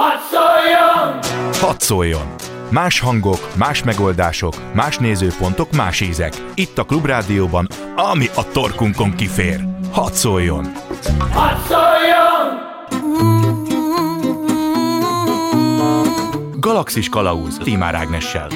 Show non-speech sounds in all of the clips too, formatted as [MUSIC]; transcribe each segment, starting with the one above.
Hadd szóljon! Hadd szóljon! Más hangok, más megoldások, más nézőpontok, más ízek. Itt a Klubrádióban, ami a torkunkon kifér. Hadd szóljon! Hadd szóljon! Galaxis Kalauz Timár Ágnessel.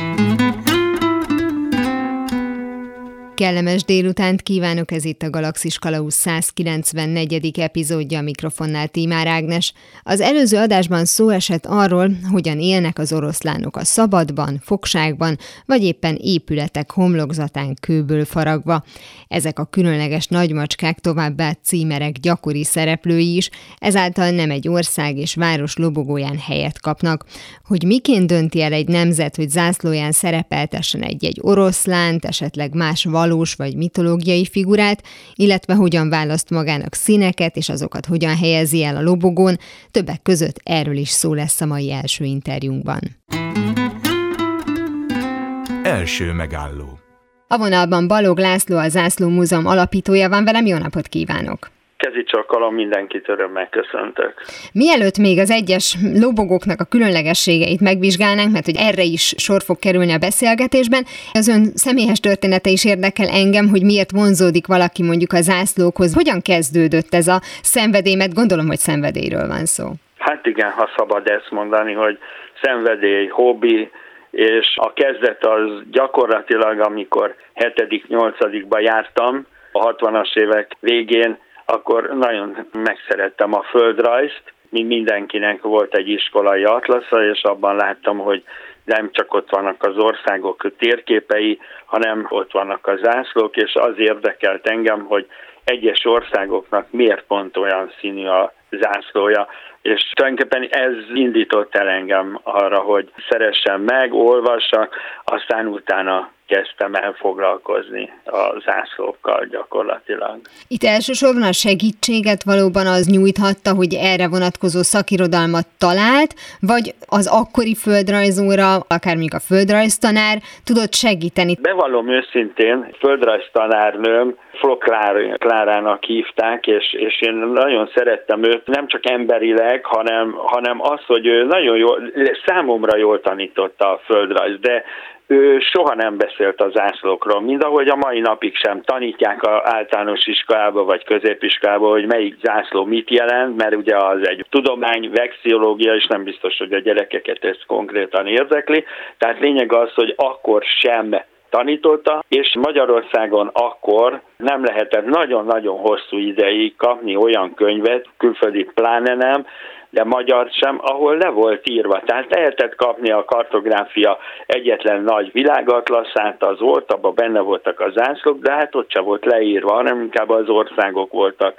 Kellemes délutánt kívánok, ez itt a Galaxis Kalausz 194. epizódja a mikrofonnál Tímár Ágnes. Az előző adásban szó esett arról, hogyan élnek az oroszlánok a szabadban, fogságban, vagy éppen épületek homlokzatán kőből faragva. Ezek a különleges nagymacskák továbbá címerek gyakori szereplői is, ezáltal nem egy ország és város lobogóján helyet kapnak. Hogy miként dönti el egy nemzet, hogy zászlóján szerepeltessen egy-egy oroszlánt, esetleg más valós vagy mitológiai figurát, illetve hogyan választ magának színeket, és azokat hogyan helyezi el a lobogón, többek között erről is szó lesz a mai első interjúnkban. Első megálló A vonalban Balog László, a Zászló Múzeum alapítója van velem, jó napot kívánok! Kezi csakalom, mindenkit örömmel köszöntök. Mielőtt még az egyes lobogóknak a különlegességeit megvizsgálnánk, mert hogy erre is sor fog kerülni a beszélgetésben, az ön személyes története is érdekel engem, hogy miért vonzódik valaki mondjuk a zászlókhoz. Hogyan kezdődött ez a szenvedély, mert gondolom, hogy szenvedélyről van szó. Hát igen, ha szabad ezt mondani, hogy szenvedély, hobbi, és a kezdet az gyakorlatilag, amikor 7.-8.ba jártam, a 60-as évek végén akkor nagyon megszerettem a földrajzt, mint mindenkinek volt egy iskolai atlasza, és abban láttam, hogy nem csak ott vannak az országok térképei, hanem ott vannak a zászlók, és az érdekelt engem, hogy egyes országoknak miért pont olyan színű a zászlója, és tulajdonképpen ez indított el engem arra, hogy szeressem meg, olvassak, aztán utána kezdtem el foglalkozni a zászlókkal gyakorlatilag. Itt elsősorban a segítséget valóban az nyújthatta, hogy erre vonatkozó szakirodalmat talált, vagy az akkori földrajzóra, akár mondjuk a földrajztanár tudott segíteni? Bevallom őszintén, földrajztanárnőm Floklár Klárának hívták, és, és én nagyon szerettem őt, nem csak emberileg, hanem, hanem az, hogy ő nagyon jól, számomra jól tanította a földrajz, de ő soha nem beszélt az zászlókról, mind ahogy a mai napig sem tanítják a általános iskolába vagy középiskolába, hogy melyik zászló mit jelent, mert ugye az egy tudomány, vexiológia, és nem biztos, hogy a gyerekeket ez konkrétan érdekli. Tehát lényeg az, hogy akkor sem tanította, és Magyarországon akkor nem lehetett nagyon-nagyon hosszú ideig kapni olyan könyvet, külföldi pláne nem, de magyar sem, ahol le volt írva. Tehát lehetett kapni a kartográfia egyetlen nagy világatlaszát, az volt, abban benne voltak az zászlók, de hát ott sem volt leírva, hanem inkább az országok voltak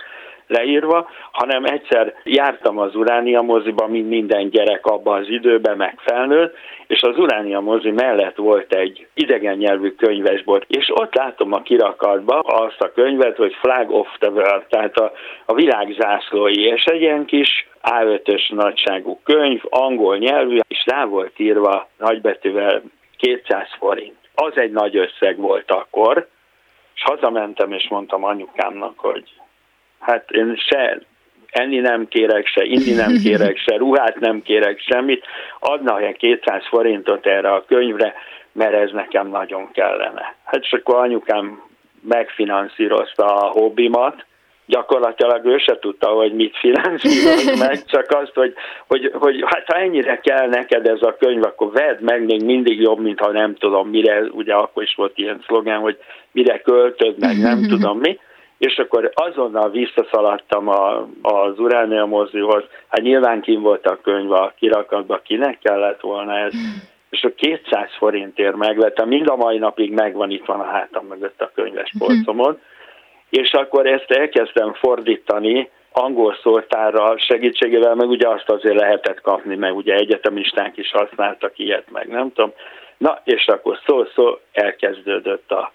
leírva, hanem egyszer jártam az Uránia moziba, mint minden gyerek abban az időben, meg felnőtt, és az Uránia mozi mellett volt egy idegen nyelvű könyvesbolt, és ott látom a kirakatba azt a könyvet, hogy Flag of the World, tehát a, a világ zászlói, és egy ilyen kis A5-ös nagyságú könyv, angol nyelvű, és rá volt írva nagybetűvel 200 forint. Az egy nagy összeg volt akkor, és hazamentem, és mondtam anyukámnak, hogy hát én se enni nem kérek, se inni nem [LAUGHS] kérek, se ruhát nem kérek, semmit, adna olyan 200 forintot erre a könyvre, mert ez nekem nagyon kellene. Hát és akkor anyukám megfinanszírozta a hobbimat, gyakorlatilag ő se tudta, hogy mit finanszíroz [LAUGHS] meg, csak azt, hogy, hogy, hogy hát ha ennyire kell neked ez a könyv, akkor vedd meg, még mindig jobb, mint ha nem tudom mire, ugye akkor is volt ilyen szlogán, hogy mire költöd meg, nem [LAUGHS] tudom mi és akkor azonnal visszaszaladtam a, az Uránia mozihoz, hát nyilván kim volt a könyv a kirakatban, kinek kellett volna ez, és a 200 forintért megvettem, mind a mai napig megvan, itt van a hátam mögött a könyves polcomon, és akkor ezt elkezdtem fordítani, angol szótárral segítségével, meg ugye azt azért lehetett kapni, meg ugye egyetemisták is használtak ilyet, meg nem tudom. Na, és akkor szó-szó elkezdődött a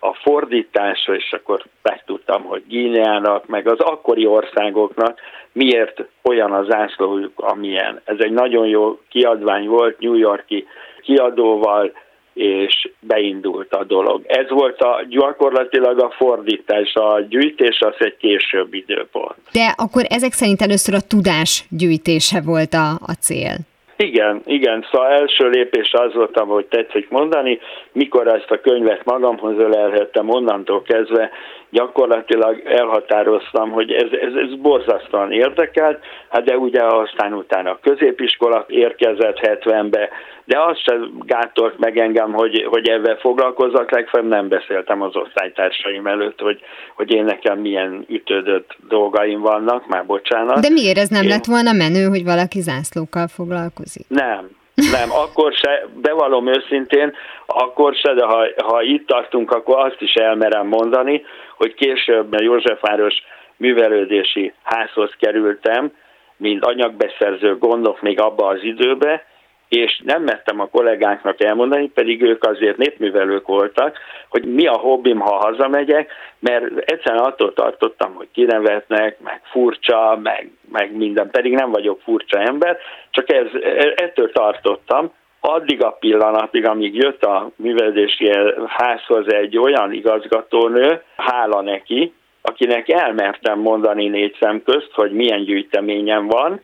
a fordításra, és akkor megtudtam, hogy Gíneának, meg az akkori országoknak miért olyan az zászlójuk, amilyen. Ez egy nagyon jó kiadvány volt, New Yorki kiadóval, és beindult a dolog. Ez volt a gyakorlatilag a fordítás, a gyűjtés az egy később időpont. De akkor ezek szerint először a tudás gyűjtése volt a, a cél. Igen, igen, szóval első lépés az volt, ahogy tetszik mondani, mikor ezt a könyvet magamhoz ölelhettem, onnantól kezdve gyakorlatilag elhatároztam, hogy ez, ez, ez borzasztóan érdekelt, hát de ugye aztán utána a középiskola érkezett 70-be, de az sem gátolt meg engem, hogy, hogy ebben foglalkozzak, legfeljebb nem beszéltem az osztálytársaim előtt, hogy, hogy én nekem milyen ütődött dolgaim vannak, már bocsánat. De miért ez nem én... lett volna menő, hogy valaki zászlókkal foglalkozik? Nem, nem, akkor se, bevallom őszintén, akkor se, de ha, ha itt tartunk, akkor azt is elmerem mondani, hogy később a Józsefváros művelődési házhoz kerültem, mint anyagbeszerző gondok még abba az időbe, és nem mertem a kollégáknak elmondani, pedig ők azért népművelők voltak, hogy mi a hobbim, ha hazamegyek, mert egyszerűen attól tartottam, hogy kinevetnek, meg furcsa, meg, meg minden, pedig nem vagyok furcsa ember, csak ez, ettől tartottam, addig a pillanatig, amíg jött a művelési házhoz egy olyan igazgatónő, hála neki, akinek elmertem mondani négy szem közt, hogy milyen gyűjteményem van,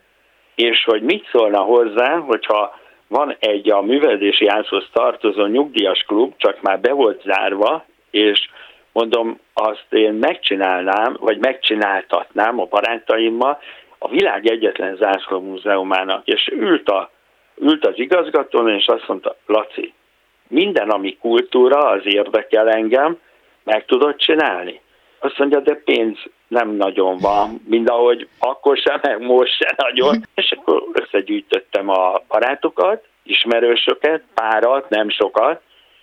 és hogy mit szólna hozzá, hogyha van egy a művelési házhoz tartozó nyugdíjas klub, csak már be volt zárva, és mondom, azt én megcsinálnám, vagy megcsináltatnám a barátaimmal a világ egyetlen zászló múzeumának, és ült, a, ült az igazgató, és azt mondta, Laci, minden, ami kultúra, az érdekel engem, meg tudod csinálni? Azt mondja, de pénz nem nagyon van, mind ahogy akkor sem, meg most sem nagyon. [LAUGHS] És akkor összegyűjtöttem a barátokat, ismerősöket, párat, nem sokat,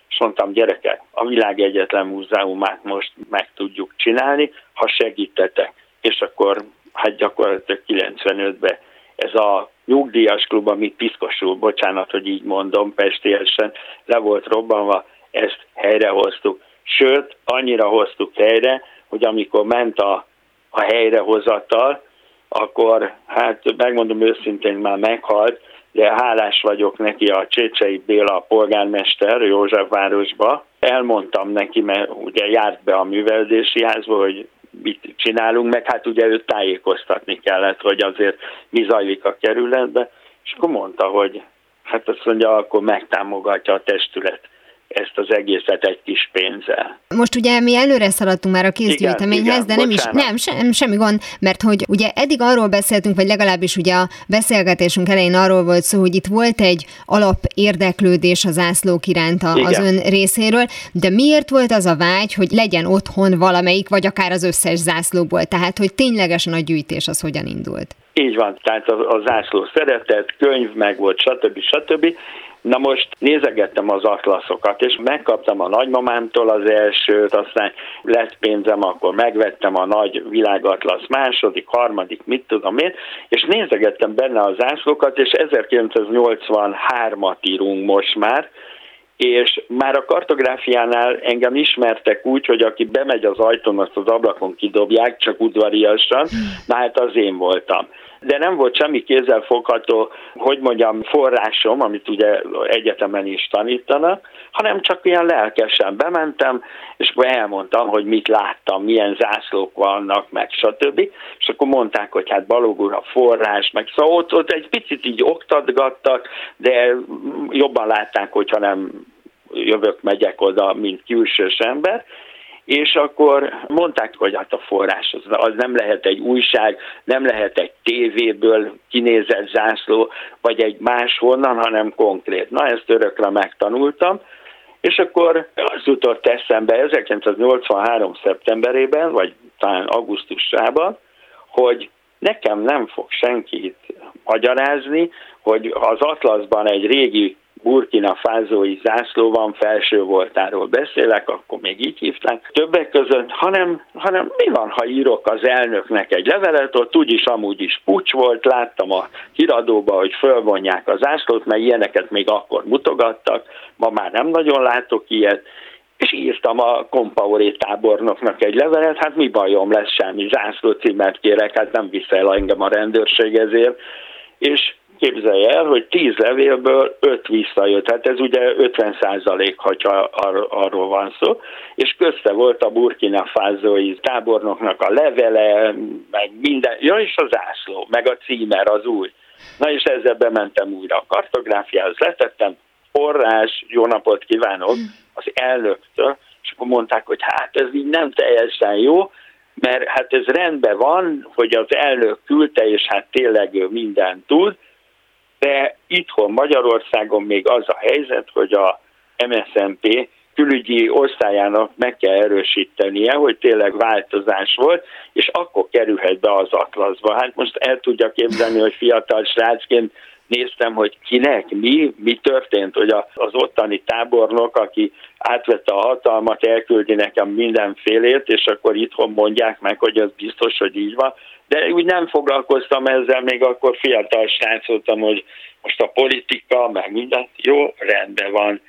és mondtam, gyerekek, a világ egyetlen múzeumát most meg tudjuk csinálni, ha segítetek. És akkor hát gyakorlatilag 95-ben ez a nyugdíjas klub, amit piszkosul, bocsánat, hogy így mondom, pestélyesen le volt robbanva, ezt helyrehoztuk. Sőt, annyira hoztuk helyre, hogy amikor ment a, a helyrehozatal, akkor hát megmondom őszintén már meghalt, de hálás vagyok neki a Csécsei Béla polgármester Józsefvárosba. Elmondtam neki, mert ugye járt be a műveldési házba, hogy mit csinálunk, meg hát ugye őt tájékoztatni kellett, hogy azért mi zajlik a kerületbe, és akkor mondta, hogy hát azt mondja, akkor megtámogatja a testület ezt az egészet egy kis pénzzel. Most ugye mi előre szaladtunk már a kézgyűjteményhez, de nem bocsánat. is, nem, sem, semmi gond, mert hogy ugye eddig arról beszéltünk, vagy legalábbis ugye a beszélgetésünk elején arról volt szó, hogy itt volt egy alap érdeklődés az ászlók iránt a, az ön részéről, de miért volt az a vágy, hogy legyen otthon valamelyik, vagy akár az összes zászlóból, tehát hogy ténylegesen a gyűjtés az hogyan indult? Így van, tehát a, a zászló szeretett, könyv meg volt, stb. stb. Na most nézegettem az atlaszokat, és megkaptam a nagymamámtól az elsőt, aztán lett pénzem, akkor megvettem a nagy világatlasz második, harmadik, mit tudom én, és nézegettem benne az zászlókat, és 1983-at írunk most már, és már a kartográfiánál engem ismertek úgy, hogy aki bemegy az ajtón, azt az ablakon kidobják, csak udvariasan, na hát az én voltam de nem volt semmi kézzelfogható, hogy mondjam, forrásom, amit ugye egyetemen is tanítanak, hanem csak ilyen lelkesen bementem, és akkor elmondtam, hogy mit láttam, milyen zászlók vannak, meg stb. És akkor mondták, hogy hát Balogúr a forrás, meg szóval ott, ott egy picit így oktatgattak, de jobban látták, hogyha nem jövök, megyek oda, mint külsős ember, és akkor mondták, hogy hát a forrás az, az nem lehet egy újság, nem lehet egy tévéből kinézett zászló, vagy egy máshonnan, hanem konkrét. Na, ezt örökre megtanultam, és akkor az jutott eszembe 1983. szeptemberében, vagy talán augusztusában, hogy nekem nem fog senkit magyarázni, hogy az Atlaszban egy régi Burkina Fázói zászló van, felső voltáról beszélek, akkor még így hívták. Többek között, hanem, hanem mi van, ha írok az elnöknek egy levelet, ott úgyis amúgy is pucs volt, láttam a híradóba, hogy fölvonják az zászlót, mert ilyeneket még akkor mutogattak, ma már nem nagyon látok ilyet, és írtam a Kompaoré tábornoknak egy levelet, hát mi bajom lesz, semmi zászló címet kérek, hát nem viszel engem a rendőrség ezért, és képzelje el, hogy 10 levélből 5 visszajött, hát ez ugye 50 százalék, hogyha ar- arról van szó, és közte volt a Burkina Fázói tábornoknak a levele, meg minden, ja és az ászló, meg a címer az új. Na és ezzel bementem újra a kartográfiához, letettem, forrás, jó napot kívánok, az elnöktől, és akkor mondták, hogy hát ez így nem teljesen jó, mert hát ez rendben van, hogy az elnök küldte, és hát tényleg ő mindent tud, de itthon Magyarországon még az a helyzet, hogy a MSZNP külügyi osztályának meg kell erősítenie, hogy tényleg változás volt, és akkor kerülhet be az atlaszba. Hát most el tudja képzelni, hogy fiatal srácként néztem, hogy kinek, mi, mi történt, hogy az ottani tábornok, aki átvette a hatalmat, elküldi nekem mindenfélét, és akkor itthon mondják meg, hogy az biztos, hogy így van. De úgy nem foglalkoztam ezzel, még akkor fiatal srác voltam, hogy most a politika, meg minden, jó, rendben van.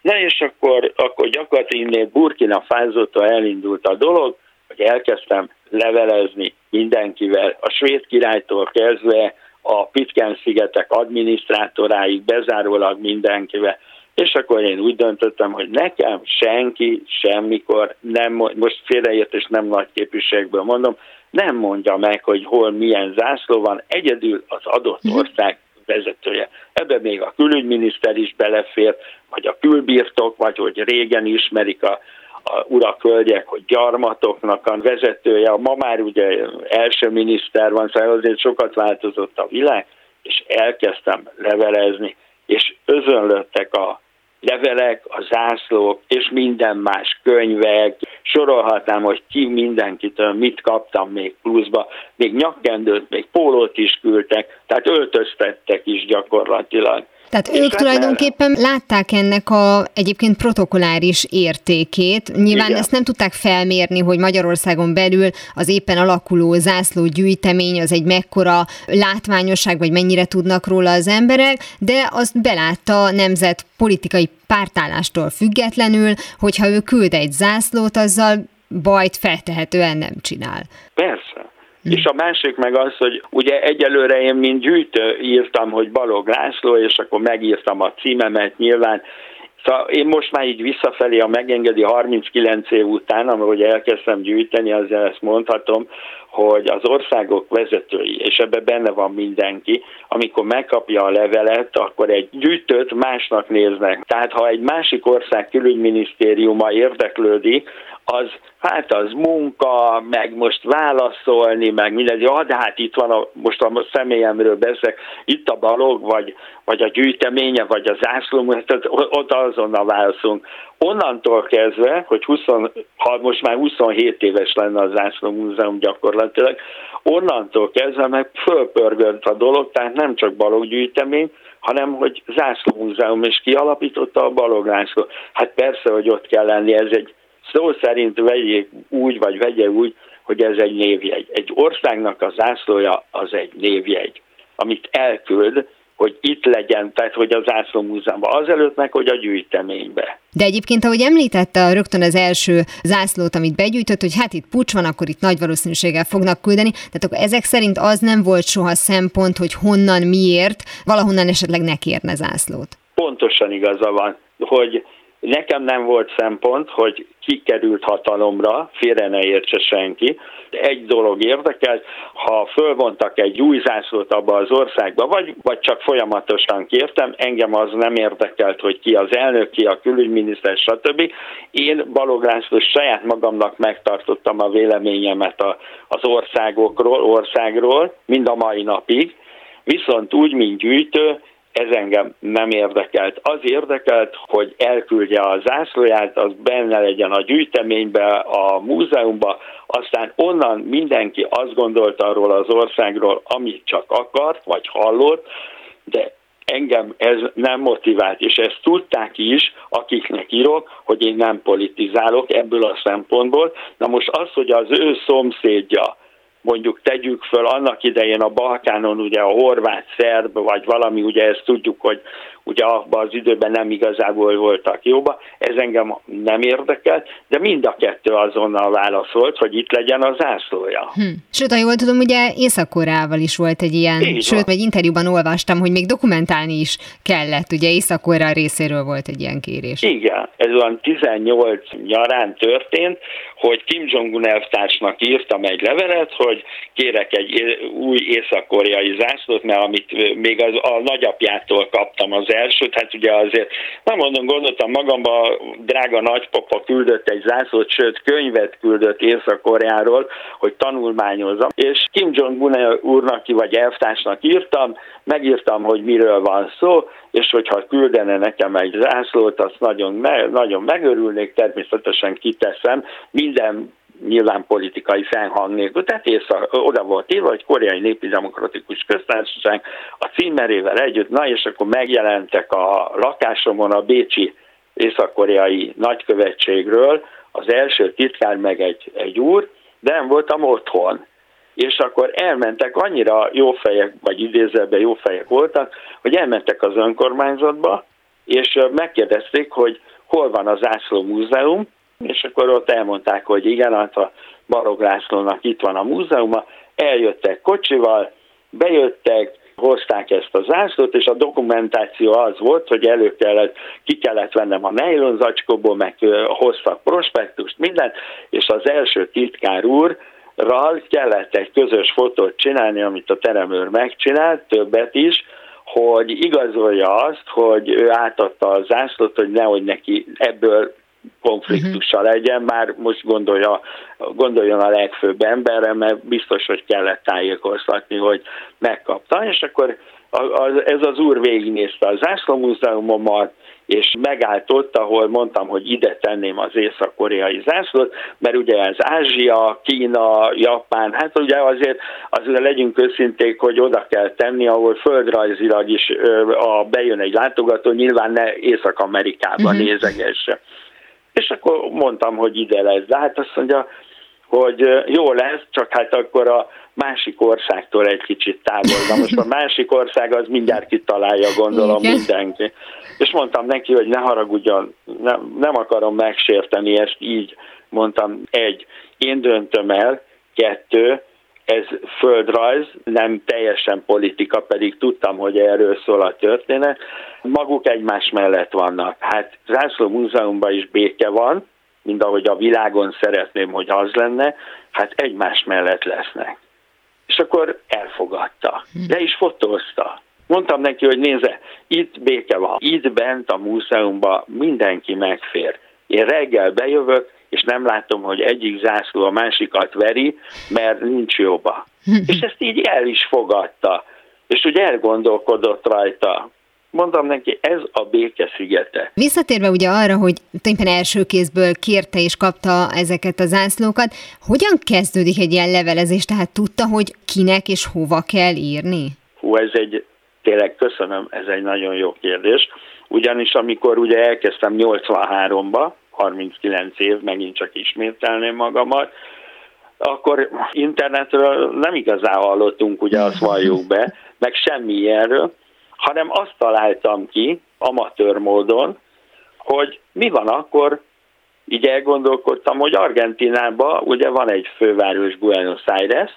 Na és akkor, akkor gyakorlatilag innen Burkina Fázótól elindult a dolog, hogy elkezdtem levelezni mindenkivel, a svéd királytól kezdve a Pitcairn-szigetek adminisztrátoráig, bezárólag mindenkivel. És akkor én úgy döntöttem, hogy nekem senki semmikor nem, most félreértés nem nagy képviségből mondom, nem mondja meg, hogy hol milyen zászló van, egyedül az adott mhm. ország vezetője. Ebbe még a külügyminiszter is belefér, vagy a külbirtok, vagy hogy régen ismerik a, a urak, hölgyek, hogy gyarmatoknak a vezetője, ma már ugye első miniszter van, szóval azért sokat változott a világ, és elkezdtem levelezni, és özönlöttek a levelek, a zászlók, és minden más könyvek, sorolhatnám, hogy ki mindenkitől mit kaptam még pluszba, még nyakkendőt, még pólót is küldtek, tehát öltöztettek is gyakorlatilag. Tehát és ők tulajdonképpen látták ennek a egyébként protokoláris értékét. Nyilván Igen. ezt nem tudták felmérni, hogy Magyarországon belül az éppen alakuló zászló gyűjtemény az egy mekkora látványosság, vagy mennyire tudnak róla az emberek, de azt belátta a nemzet politikai pártállástól függetlenül, hogyha ő küld egy zászlót, azzal bajt feltehetően nem csinál. Persze. Mm. És a másik meg az, hogy ugye egyelőre én mint gyűjtő írtam, hogy Balog László, és akkor megírtam a címemet nyilván, Szóval én most már így visszafelé a megengedi 39 év után, ahogy elkezdtem gyűjteni, azért ezt mondhatom, hogy az országok vezetői, és ebben benne van mindenki, amikor megkapja a levelet, akkor egy gyűjtőt másnak néznek. Tehát ha egy másik ország külügyminisztériuma érdeklődik, az hát az munka, meg most válaszolni, meg minden, ja, de hát itt van, a, most a személyemről beszélek, itt a balog, vagy, vagy a gyűjteménye, vagy az zászló, tehát ott azonnal válaszolunk. Onnantól kezdve, hogy 20, ha most már 27 éves lenne a Zászló Múzeum gyakorlatilag, onnantól kezdve meg fölpörgött a dolog, tehát nem csak baloggyűjtemény, hanem hogy Zászló Múzeum is kialapította a Balog László. Hát persze, hogy ott kell lenni, ez egy szó szerint vegyék úgy, vagy vegye úgy, hogy ez egy névjegy. Egy országnak a zászlója az egy névjegy, amit elküld, hogy itt legyen, tehát hogy az Zászló Múzeumban, azelőtt meg, hogy a gyűjteménybe. De egyébként, ahogy említette rögtön az első zászlót, amit begyűjtött, hogy hát itt pucs van, akkor itt nagy valószínűséggel fognak küldeni, tehát akkor ezek szerint az nem volt soha szempont, hogy honnan, miért, valahonnan esetleg ne kérne zászlót. Pontosan igaza van, hogy Nekem nem volt szempont, hogy ki került hatalomra, félre ne értse senki. Egy dolog érdekel, ha fölvontak egy új zászlót abba az országba, vagy, vagy csak folyamatosan kértem, engem az nem érdekelt, hogy ki az elnök, ki a külügyminiszter, stb. Én Balog László saját magamnak megtartottam a véleményemet a, az országokról, országról, mind a mai napig, viszont úgy, mint gyűjtő, ez engem nem érdekelt. Az érdekelt, hogy elküldje a zászlóját, az benne legyen a gyűjteménybe, a múzeumba, aztán onnan mindenki azt gondolta arról az országról, amit csak akart, vagy hallott, de engem ez nem motivált, és ezt tudták is, akiknek írok, hogy én nem politizálok ebből a szempontból. Na most az, hogy az ő szomszédja, mondjuk tegyük föl annak idején a Balkánon ugye a horvát, szerb, vagy valami, ugye ezt tudjuk, hogy ugye abban az időben nem igazából voltak jóba, ez engem nem érdekel, de mind a kettő azonnal válaszolt, hogy itt legyen a zászlója. Hm. Sőt, ha jól tudom, ugye észak is volt egy ilyen, Így sőt, egy interjúban olvastam, hogy még dokumentálni is kellett, ugye észak részéről volt egy ilyen kérés. Igen, ez olyan 18 nyarán történt, hogy Kim Jong-un elvtársnak írtam egy levelet, hogy kérek egy új észak-koreai zászlót, mert amit még az, a nagyapjától kaptam az elsőt, hát ugye azért, nem mondom, gondoltam magamba, drága nagypapa küldött egy zászlót, sőt könyvet küldött Észak-Koreáról, hogy tanulmányozom, és Kim Jong-un úrnak vagy elvtársnak írtam, megírtam, hogy miről van szó, és hogyha küldene nekem egy zászlót, azt nagyon, nagyon megörülnék, természetesen kiteszem, minden nyilván politikai felhang nélkül. Tehát észre, oda volt írva, hogy Koreai Népi Demokratikus Köztársaság a címerével együtt, na és akkor megjelentek a lakásomon a Bécsi észak-koreai nagykövetségről, az első titkár meg egy, egy úr, de nem voltam otthon. És akkor elmentek, annyira jó fejek, vagy idézőben jó fejek voltak, hogy elmentek az önkormányzatba, és megkérdezték, hogy hol van az Ászló Múzeum, és akkor ott elmondták, hogy igen, hát a Barog Lászlónak itt van a múzeuma, eljöttek kocsival, bejöttek, hozták ezt a zászlót, és a dokumentáció az volt, hogy elő kellett, ki kellett vennem a nylon zacskóból, meg hoztak prospektust, mindent, és az első titkár úr, ral kellett egy közös fotót csinálni, amit a teremőr megcsinált, többet is, hogy igazolja azt, hogy ő átadta a zászlót, hogy nehogy neki ebből konfliktusa legyen, már most gondolja, gondoljon a legfőbb emberre, mert biztos, hogy kellett tájékoztatni, hogy megkapta, és akkor ez az úr végignézte a zászlómúzeumomat, és megállt ott, ahol mondtam, hogy ide tenném az észak-koreai zászlót, mert ugye ez Ázsia, Kína, Japán, hát ugye azért, azért legyünk őszinték, hogy oda kell tenni, ahol földrajzilag is a, bejön egy látogató, nyilván ne Észak-Amerikában uh-huh. nézegesse. És akkor mondtam, hogy ide lesz. De hát azt mondja, hogy jó lesz, csak hát akkor a másik országtól egy kicsit távol. Na most a [LAUGHS] másik ország az mindjárt kitalálja, gondolom Igen. mindenki. És mondtam neki, hogy ne haragudjon, nem, nem akarom megsérteni ezt így, mondtam, egy, én döntöm el, kettő, ez földrajz, nem teljesen politika, pedig tudtam, hogy erről szól a történet. Maguk egymás mellett vannak. Hát Zászló Múzeumban is béke van, mint ahogy a világon szeretném, hogy az lenne, hát egymás mellett lesznek. És akkor elfogadta. Le is fotózta. Mondtam neki, hogy nézze, itt béke van. Itt bent a múzeumban mindenki megfér. Én reggel bejövök, és nem látom, hogy egyik zászló a másikat veri, mert nincs jobba. [LAUGHS] és ezt így el is fogadta. És úgy elgondolkodott rajta. Mondom neki, ez a béke szigete. Visszatérve ugye arra, hogy tulajdonképpen első kézből kérte és kapta ezeket a zászlókat, hogyan kezdődik egy ilyen levelezés? Tehát tudta, hogy kinek és hova kell írni? Hú, ez egy, tényleg köszönöm, ez egy nagyon jó kérdés. Ugyanis amikor ugye elkezdtem 83-ba, 39 év, megint csak ismételném magamat, akkor internetről nem igazán hallottunk, ugye azt valljuk be, meg semmi ilyenről, hanem azt találtam ki amatőr módon, hogy mi van akkor, így elgondolkodtam, hogy Argentinában ugye van egy főváros Buenos Aires,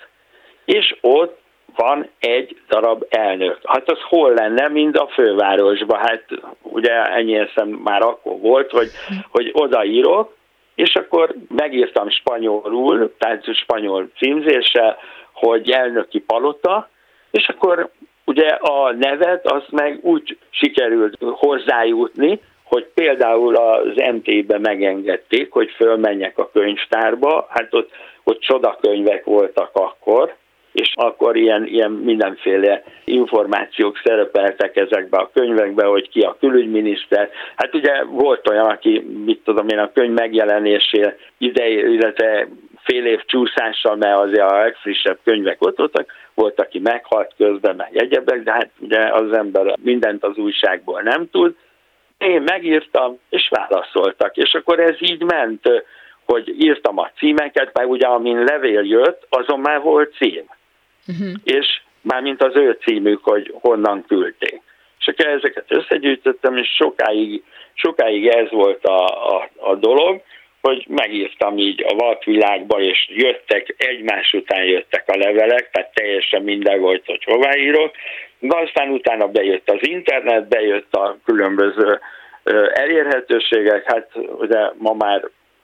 és ott van egy darab elnök. Hát az hol lenne, mint a fővárosban? Hát ugye ennyi eszem már akkor volt, hogy, hogy odaírok, és akkor megírtam spanyolul, tehát spanyol címzéssel, hogy elnöki palota, és akkor ugye a nevet azt meg úgy sikerült hozzájutni, hogy például az MT-be megengedték, hogy fölmenjek a könyvtárba, hát ott, ott csodakönyvek voltak akkor, és akkor ilyen, ilyen mindenféle információk szerepeltek ezekbe a könyvekbe, hogy ki a külügyminiszter. Hát ugye volt olyan, aki, mit tudom én, a könyv megjelenésé ide, illetve fél év csúszással, mert azért a legfrissebb könyvek ott voltak, volt, aki meghalt közben, meg egyebek, de hát ugye az ember mindent az újságból nem tud. Én megírtam, és válaszoltak, és akkor ez így ment, hogy írtam a címeket, mert ugye amin levél jött, azon már volt cím uh-huh. és mármint az ő címük, hogy honnan küldték. És ezeket összegyűjtöttem, és sokáig, sokáig ez volt a, a, a dolog, hogy megírtam így a vakvilágba, és jöttek, egymás után jöttek a levelek, tehát teljesen minden volt, hogy hová írok, de aztán utána bejött az internet, bejött a különböző elérhetőségek, hát ugye ma már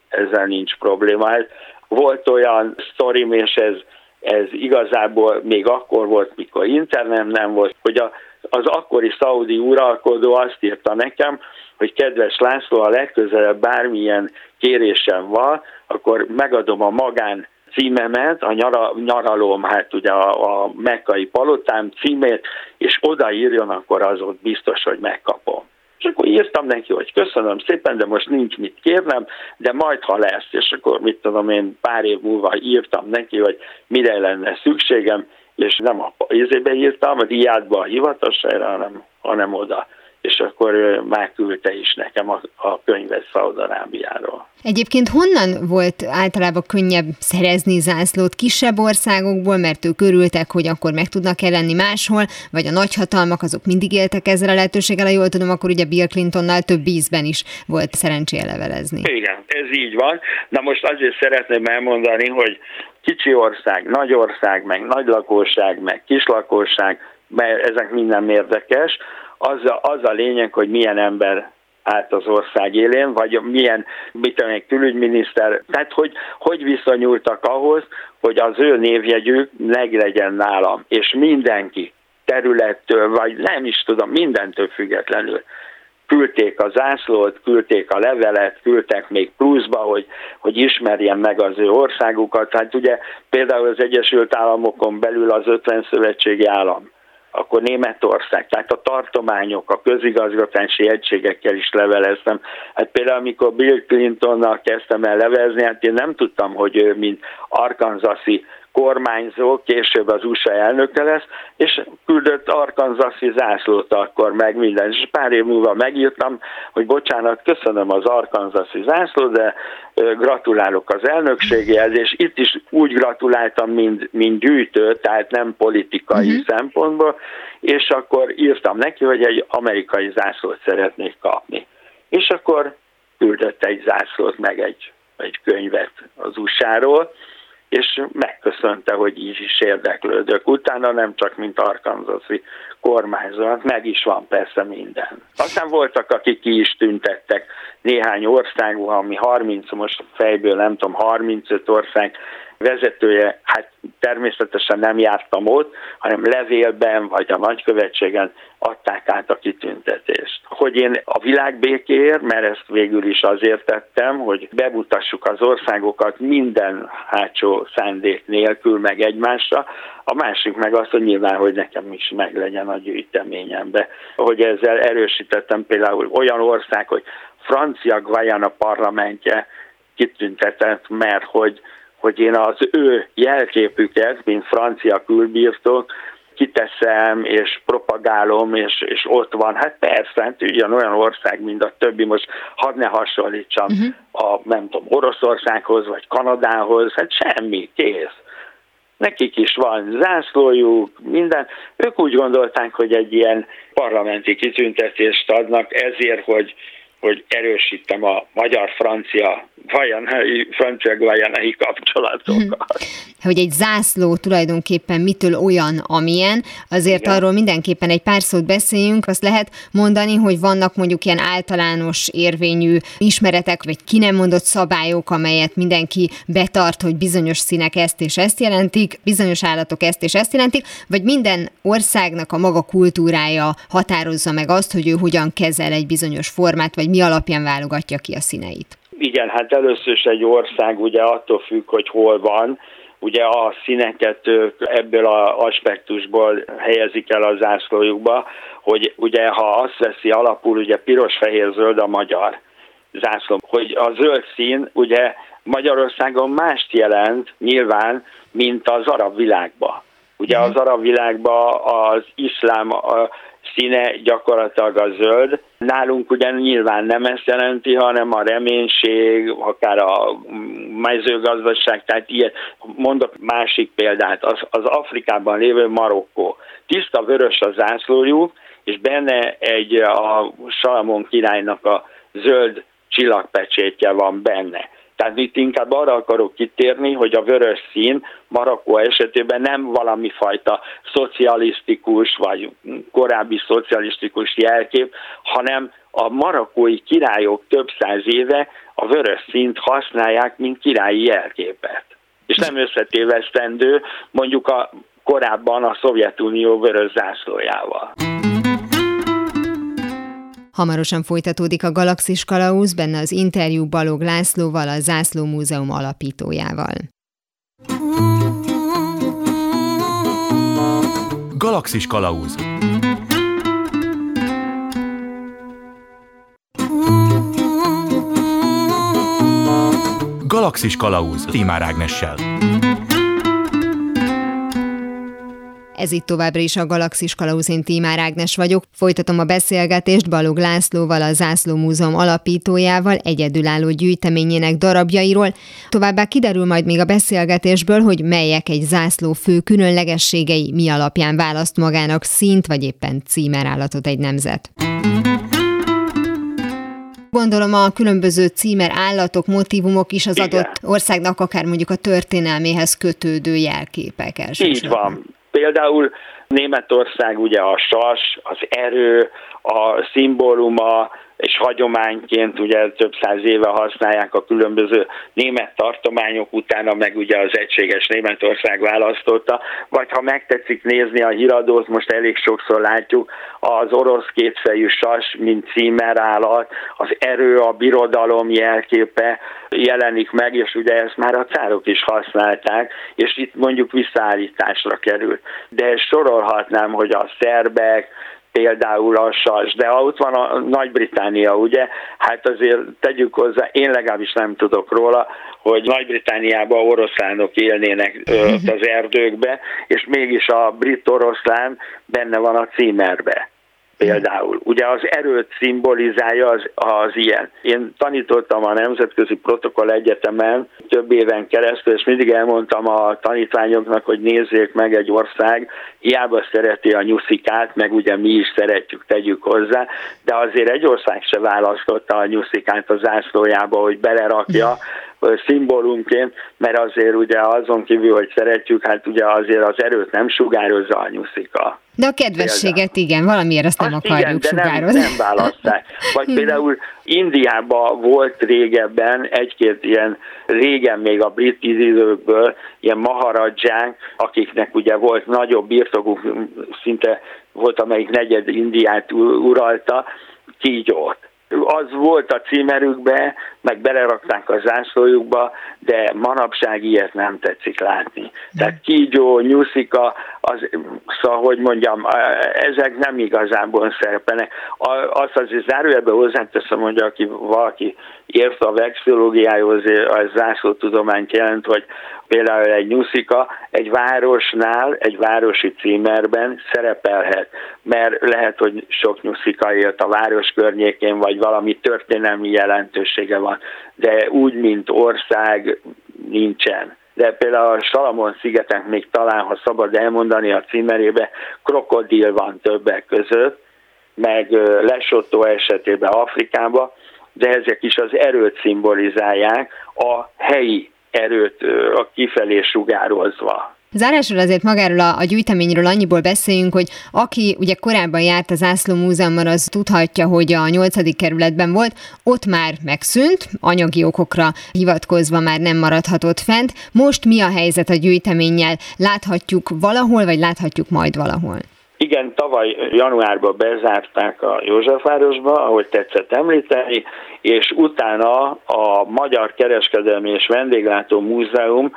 ezzel nincs probléma. Hát volt olyan sztorim, és ez, ez igazából még akkor volt, mikor internet nem volt, hogy a, az akkori szaudi uralkodó azt írta nekem, hogy kedves László, a legközelebb bármilyen kérésem van, akkor megadom a magán címemet, a nyara, nyaralóm, hát ugye a, a mekkai palotám címét, és odaírjon, akkor az ott biztos, hogy megkapom. És akkor írtam neki, hogy köszönöm szépen, de most nincs mit kérnem, de majd ha lesz, és akkor mit tudom én, pár év múlva írtam neki, hogy mire lenne szükségem, és nem a izébe írtam, a diátba a hivatosságra, hanem, hanem oda és akkor megküldte is nekem a, a könyvet Szaudarábiáról. Egyébként honnan volt általában könnyebb szerezni zászlót kisebb országokból, mert ők örültek, hogy akkor meg tudnak jelenni máshol, vagy a nagyhatalmak azok mindig éltek ezzel a lehetőséggel, ha jól tudom, akkor ugye Bill Clintonnal több ízben is volt szerencséje levelezni. Igen, ez így van. Na most azért szeretném elmondani, hogy kicsi ország, nagy ország, meg nagy lakosság, meg kis lakosság, mert ezek minden érdekes, az a, az a lényeg, hogy milyen ember állt az ország élén, vagy milyen, mit tudom, egy külügyminiszter, tehát hogy, hogy viszonyultak ahhoz, hogy az ő névjegyük legyen nálam, és mindenki területtől, vagy nem is tudom, mindentől függetlenül. Küldték a zászlót, küldték a levelet, küldtek még pluszba, hogy, hogy ismerjen meg az ő országukat. Hát ugye például az Egyesült Államokon belül az 50 szövetségi állam akkor Németország, tehát a tartományok, a közigazgatási egységekkel is leveleztem. Hát például amikor Bill Clintonnal kezdtem el levezni, hát én nem tudtam, hogy ő, mint arkanzaszi kormányzó, később az USA elnöke lesz, és küldött Arkansasi zászlót akkor meg minden. És pár év múlva megírtam, hogy bocsánat, köszönöm az Arkansasi zászlót, de gratulálok az elnökségéhez, és itt is úgy gratuláltam, mint, mint gyűjtő, tehát nem politikai uh-huh. szempontból, és akkor írtam neki, hogy egy amerikai zászlót szeretnék kapni. És akkor küldött egy zászlót, meg egy, egy könyvet az USA-ról, és megköszönte, hogy így is érdeklődök. Utána nem csak mint Arkansasi kormányzó, hát meg is van persze minden. Aztán voltak, akik ki is tüntettek néhány országban, ami 30, most fejből nem tudom, 35 ország vezetője, hát természetesen nem jártam ott, hanem levélben vagy a nagykövetségen adták át a kitüntetést. Hogy én a világbékéért, mert ezt végül is azért tettem, hogy bemutassuk az országokat minden hátsó szándék nélkül meg egymásra, a másik meg az, hogy nyilván, hogy nekem is meg legyen a gyűjteményembe. Hogy ezzel erősítettem például olyan ország, hogy Francia Guayana parlamentje kitüntetett, mert hogy hogy én az ő jelképüket, mint francia külbírtók, kiteszem és propagálom, és, és ott van. Hát persze, hát ugyanolyan ország, mint a többi, most hadd ne hasonlítsam uh-huh. a, nem tudom, Oroszországhoz, vagy Kanadához, hát semmi, kész. Nekik is van zászlójuk, minden. Ők úgy gondolták, hogy egy ilyen parlamenti kitüntetést adnak ezért, hogy hogy erősítem a magyar-francia vajanai, francia-vajanai kapcsolatokat. [LAUGHS] Hogy egy zászló tulajdonképpen mitől olyan, amilyen, azért Igen. arról mindenképpen egy pár szót beszéljünk, azt lehet mondani, hogy vannak mondjuk ilyen általános érvényű ismeretek, vagy ki nem mondott szabályok, amelyet mindenki betart, hogy bizonyos színek ezt és ezt jelentik, bizonyos állatok ezt és ezt jelentik, vagy minden országnak a maga kultúrája határozza meg azt, hogy ő hogyan kezel egy bizonyos formát, vagy mi alapján válogatja ki a színeit? Igen, hát először is egy ország ugye attól függ, hogy hol van, ugye a színeket ők ebből az aspektusból helyezik el a zászlójukba, hogy ugye ha azt veszi alapul, ugye piros, fehér, zöld a magyar zászló, hogy a zöld szín ugye Magyarországon mást jelent nyilván, mint az arab világban. Ugye mhm. az arab világban az iszlám színe gyakorlatilag a zöld. Nálunk ugye nyilván nem ezt jelenti, hanem a reménység, akár a mezőgazdaság, tehát ilyet. Mondok másik példát, az, az Afrikában lévő Marokkó. Tiszta vörös a zászlójuk, és benne egy a Salamon királynak a zöld csillagpecsétje van benne. Tehát itt inkább arra akarok kitérni, hogy a vörös szín Marokkó esetében nem valami fajta szocialisztikus vagy korábbi szocialisztikus jelkép, hanem a marokkói királyok több száz éve a vörös színt használják, mint királyi jelképet. És nem összetévesztendő mondjuk a korábban a Szovjetunió vörös zászlójával. Hamarosan folytatódik a Galaxis Kalauz, benne az interjú Balog Lászlóval, a Zászló Múzeum alapítójával. Galaxis Kalauz Galaxis Kalauz Timár Ágnessel Ez itt továbbra is a Galaxis Kalauzin Tímár Ágnes vagyok. Folytatom a beszélgetést Balog Lászlóval, a Zászló Múzeum alapítójával, egyedülálló gyűjteményének darabjairól. Továbbá kiderül majd még a beszélgetésből, hogy melyek egy zászló fő különlegességei, mi alapján választ magának szint vagy éppen címerállatot egy nemzet. Gondolom a különböző címer állatok, motivumok is az Igen. adott országnak akár mondjuk a történelméhez kötődő jelképek elsősorban. Így van. Például Németország ugye a sas, az erő, a szimbóluma, és hagyományként ugye több száz éve használják a különböző német tartományok, utána meg ugye az egységes Németország választotta, vagy ha megtetszik nézni a híradót, most elég sokszor látjuk, az orosz kétfejű sas, mint címerállat, az erő, a birodalom jelképe jelenik meg, és ugye ezt már a cárok is használták, és itt mondjuk visszaállításra került. De sorolhatnám, hogy a szerbek, például a SAS, de ott van a Nagy-Británia, ugye, hát azért tegyük hozzá, én legalábbis nem tudok róla, hogy Nagy-Britániában oroszlánok élnének az erdőkbe, és mégis a brit oroszlán benne van a címerbe például. Ugye az erőt szimbolizálja az, az ilyen. Én tanítottam a Nemzetközi Protokoll Egyetemen több éven keresztül, és mindig elmondtam a tanítványoknak, hogy nézzék meg egy ország, hiába szereti a nyuszikát, meg ugye mi is szeretjük, tegyük hozzá, de azért egy ország se választotta a nyuszikát a zászlójába, hogy belerakja, szimbólumként, mert azért ugye azon kívül, hogy szeretjük, hát ugye azért az erőt nem sugározza a nyuszika. De a kedvességet például. igen, valamiért azt nem azt akarjuk igen, de sugározni. Nem, nem választják. Vagy például Indiában volt régebben egy-két ilyen, régen még a brit időkből, ilyen maharadzsák, akiknek ugye volt nagyobb birtokuk, szinte volt amelyik negyed Indiát uralta, kígyót az volt a címerükbe, meg belerakták a zászlójukba, de manapság ilyet nem tetszik látni. Tehát kígyó, nyuszika, az, szóval, hogy mondjam, ezek nem igazából szerepelnek. Azt azért zárójelben hozzáteszem, hogy aki valaki ért a vexilológiához, a zászlótudományt jelent, hogy például egy nyuszika egy városnál, egy városi címerben szerepelhet, mert lehet, hogy sok nyuszika élt a város környékén, vagy valami történelmi jelentősége van, de úgy, mint ország nincsen. De például a Salamon szigeten még talán, ha szabad elmondani a címerébe, krokodil van többek között, meg Lesotho esetében Afrikában, de ezek is az erőt szimbolizálják, a helyi erőt a kifelé sugározva. Zárásról azért magáról a, a gyűjteményről annyiból beszéljünk, hogy aki ugye korábban járt az Ászló Múzeumban, az tudhatja, hogy a nyolcadik kerületben volt, ott már megszűnt, anyagi okokra hivatkozva már nem maradhatott fent. Most mi a helyzet a gyűjteménnyel? Láthatjuk valahol, vagy láthatjuk majd valahol? Igen, tavaly januárban bezárták a Józsefvárosba, ahogy tetszett említeni, és utána a Magyar Kereskedelmi és Vendéglátó Múzeum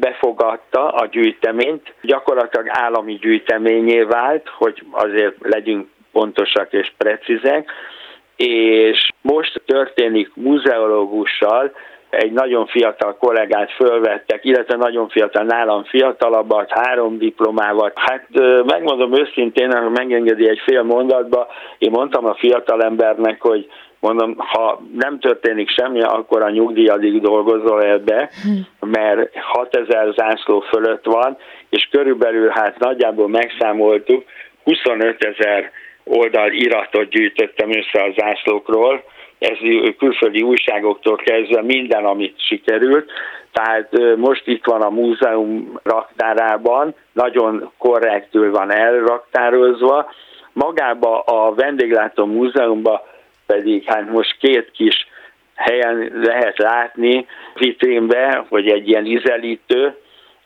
befogadta a gyűjteményt, gyakorlatilag állami gyűjteményé vált, hogy azért legyünk pontosak és precízek, és most történik muzeológussal egy nagyon fiatal kollégát fölvettek, illetve nagyon fiatal, nálam fiatalabbat, három diplomával. Hát megmondom őszintén, ha megengedi egy fél mondatba, én mondtam a fiatalembernek, hogy mondom, ha nem történik semmi, akkor a nyugdíjadig dolgozol ebbe, mert 6000 zászló fölött van, és körülbelül hát nagyjából megszámoltuk, 25 ezer oldal iratot gyűjtöttem össze a zászlókról, ez külföldi újságoktól kezdve minden, amit sikerült. Tehát most itt van a múzeum raktárában, nagyon korrektül van elraktározva. Magába a vendéglátó múzeumban pedig hát most két kis helyen lehet látni vitrínbe, hogy egy ilyen izelítő,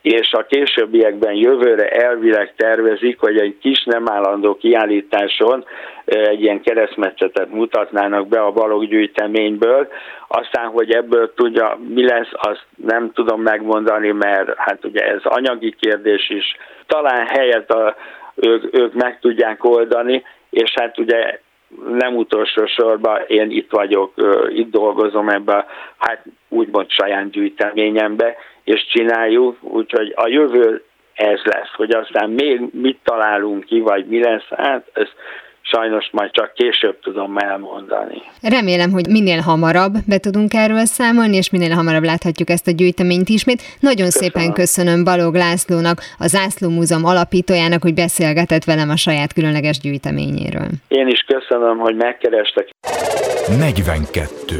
és a későbbiekben jövőre elvileg tervezik, hogy egy kis nem állandó kiállításon egy ilyen keresztmetszetet mutatnának be a baloggyűjteményből. Aztán, hogy ebből tudja, mi lesz, azt nem tudom megmondani, mert hát ugye ez anyagi kérdés is. Talán helyet a, ők, ők meg tudják oldani, és hát ugye nem utolsó sorban én itt vagyok, itt dolgozom ebbe, hát úgymond saját gyűjteményembe, és csináljuk, úgyhogy a jövő ez lesz, hogy aztán még mit találunk ki, vagy mi lesz, hát ez sajnos majd csak később tudom elmondani. Remélem, hogy minél hamarabb be tudunk erről számolni, és minél hamarabb láthatjuk ezt a gyűjteményt ismét. Nagyon köszönöm. szépen köszönöm Balog Lászlónak, a Zászló Múzeum alapítójának, hogy beszélgetett velem a saját különleges gyűjteményéről. Én is köszönöm, hogy megkerestek. 42.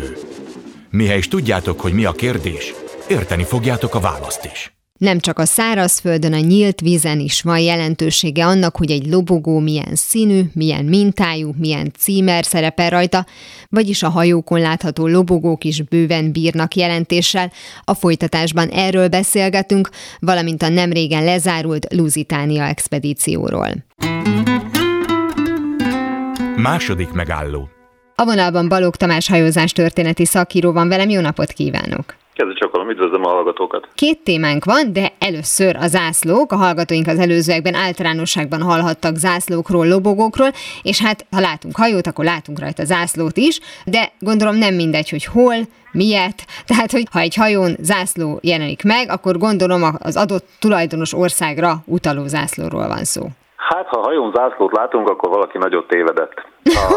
Mihez is tudjátok, hogy mi a kérdés, érteni fogjátok a választ is. Nem csak a szárazföldön, a nyílt vízen is van jelentősége annak, hogy egy lobogó milyen színű, milyen mintájú, milyen címer szerepel rajta, vagyis a hajókon látható lobogók is bőven bírnak jelentéssel. A folytatásban erről beszélgetünk, valamint a nemrégen lezárult Lusitánia expedícióról. Második megálló. A vonalban Balogh Tamás hajózás történeti szakíró van velem, jó napot kívánok! Kezdve csakolom, üdvözlöm a hallgatókat. Két témánk van, de először a zászlók. A hallgatóink az előzőekben általánosságban hallhattak zászlókról, lobogókról, és hát ha látunk hajót, akkor látunk rajta zászlót is, de gondolom nem mindegy, hogy hol, miért. Tehát, hogy ha egy hajón zászló jelenik meg, akkor gondolom az adott tulajdonos országra utaló zászlóról van szó. Hát, ha hajón zászlót látunk, akkor valaki nagyot tévedett.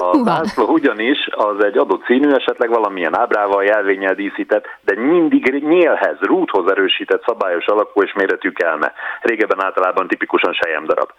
A [LAUGHS] zászló ugyanis az egy adott színű, esetleg valamilyen ábrával, jelvényel díszített, de mindig nyélhez, rúthoz erősített szabályos alakú és méretű kelme. Régebben általában tipikusan darab.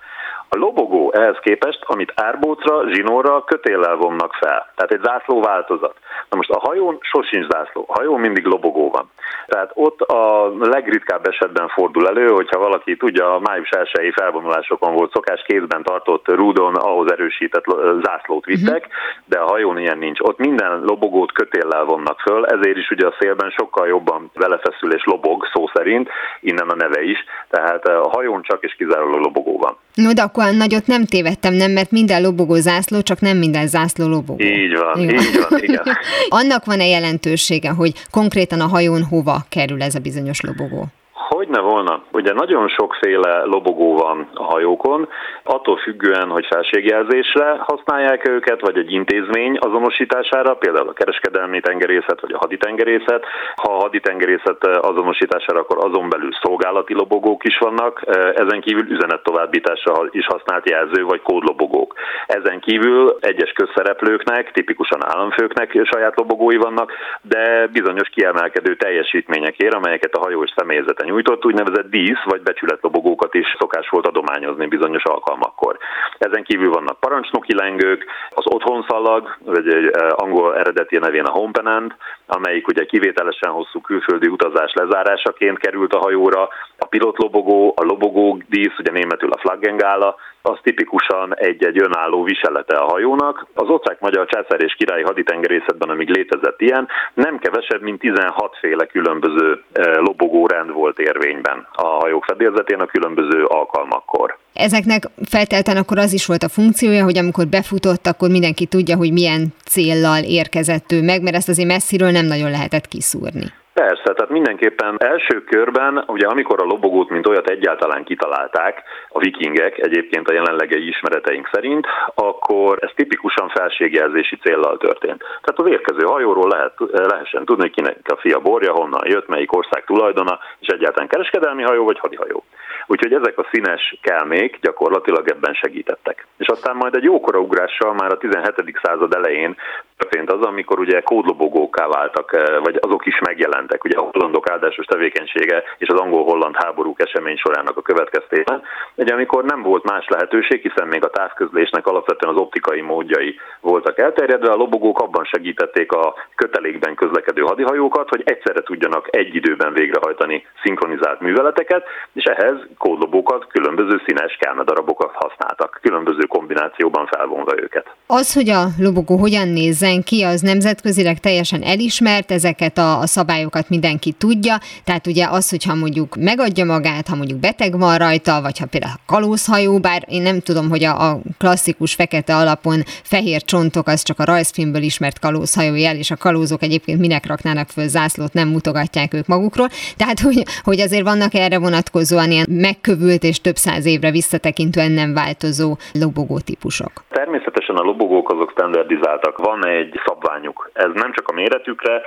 A lobogó ehhez képest, amit árbócra, zsinórra, kötéllel vonnak fel. Tehát egy zászló változat. Na most a hajón sosincs zászló. A hajón mindig lobogó van. Tehát ott a legritkább esetben fordul elő, hogyha valaki tudja, a május 1 felvonulásokon volt szokás kézben tartott rúdon, ahhoz erősített zászlót vittek, uh-huh. de a hajón ilyen nincs. Ott minden lobogót kötéllel vonnak föl, ezért is ugye a szélben sokkal jobban belefeszül és lobog szó szerint, innen a neve is. Tehát a hajón csak és kizárólag lobogó van. No, de akkor nagyot nem tévedtem, nem, mert minden lobogó zászló, csak nem minden zászló lobogó. Így van, így van, így van igen. [LAUGHS] Annak van-e jelentősége, hogy konkrétan a hajón hova kerül ez a bizonyos lobogó? Hogy ne volna? Ugye nagyon sokféle lobogó van a hajókon, attól függően, hogy felségjelzésre használják őket, vagy egy intézmény azonosítására, például a kereskedelmi tengerészet, vagy a haditengerészet. Ha a haditengerészet azonosítására, akkor azon belül szolgálati lobogók is vannak, ezen kívül üzenettovábbításra is használt jelző, vagy kódlobogók. Ezen kívül egyes közszereplőknek, tipikusan államfőknek saját lobogói vannak, de bizonyos kiemelkedő teljesítményekért, amelyeket a hajó és személyzete nyújt, nyújtott úgynevezett dísz vagy becsületlobogókat is szokás volt adományozni bizonyos alkalmakkor. Ezen kívül vannak parancsnoki lengők, az otthonszalag, vagy egy eh, angol eredeti nevén a homepenant, amelyik ugye kivételesen hosszú külföldi utazás lezárásaként került a hajóra, a pilotlobogó, a lobogó dísz, ugye németül a flaggengála, az tipikusan egy-egy önálló viselete a hajónak. Az osztrák-magyar császár és királyi haditengerészetben, amíg létezett ilyen, nem kevesebb, mint 16 féle különböző eh, lobogórend volt érvényben a hajók fedélzetén a különböző alkalmakkor. Ezeknek feltelten akkor az is volt a funkciója, hogy amikor befutott, akkor mindenki tudja, hogy milyen céllal érkezett ő meg, mert ezt azért messziről nem nagyon lehetett kiszúrni. Persze, tehát mindenképpen első körben, ugye amikor a lobogót, mint olyat egyáltalán kitalálták, a vikingek egyébként a jelenlegei ismereteink szerint, akkor ez tipikusan felségjelzési céllal történt. Tehát az érkező hajóról lehet, lehessen tudni, kinek a fia borja, honnan jött, melyik ország tulajdona, és egyáltalán kereskedelmi hajó vagy hadihajó. Úgyhogy ezek a színes kelmék gyakorlatilag ebben segítettek. És aztán majd egy jókora ugrással már a 17. század elején történt az, amikor ugye kódlobogóká váltak, eh, vagy azok is megjelentek, ugye a hollandok áldásos tevékenysége és az angol-holland háborúk esemény sorának a következtében. Ugye amikor nem volt más lehetőség, hiszen még a távközlésnek alapvetően az optikai módjai voltak elterjedve, a lobogók abban segítették a kötelékben közlekedő hadihajókat, hogy egyszerre tudjanak egy időben végrehajtani szinkronizált műveleteket, és ehhez kódlobókat, különböző színes kelmedarabokat használtak, különböző kombinációban felvonva őket. Az, hogy a lobogó hogyan nézzen ki, az nemzetközileg teljesen elismert, ezeket a, a szabályokat mindenki tudja, tehát ugye az, hogyha mondjuk megadja magát, ha mondjuk beteg van rajta, vagy ha például kalózhajó, bár én nem tudom, hogy a, a klasszikus fekete alapon fehér csontok, az csak a rajzfilmből ismert kalózhajó jel, és a kalózok egyébként minek raknának föl zászlót, nem mutogatják ők magukról. Tehát, hogy, hogy azért vannak erre vonatkozóan ilyen megkövült és több száz évre visszatekintően nem változó lobogó típusok. Természetesen a lobogók azok standardizáltak. Van egy szabványuk. Ez nem csak a méretükre,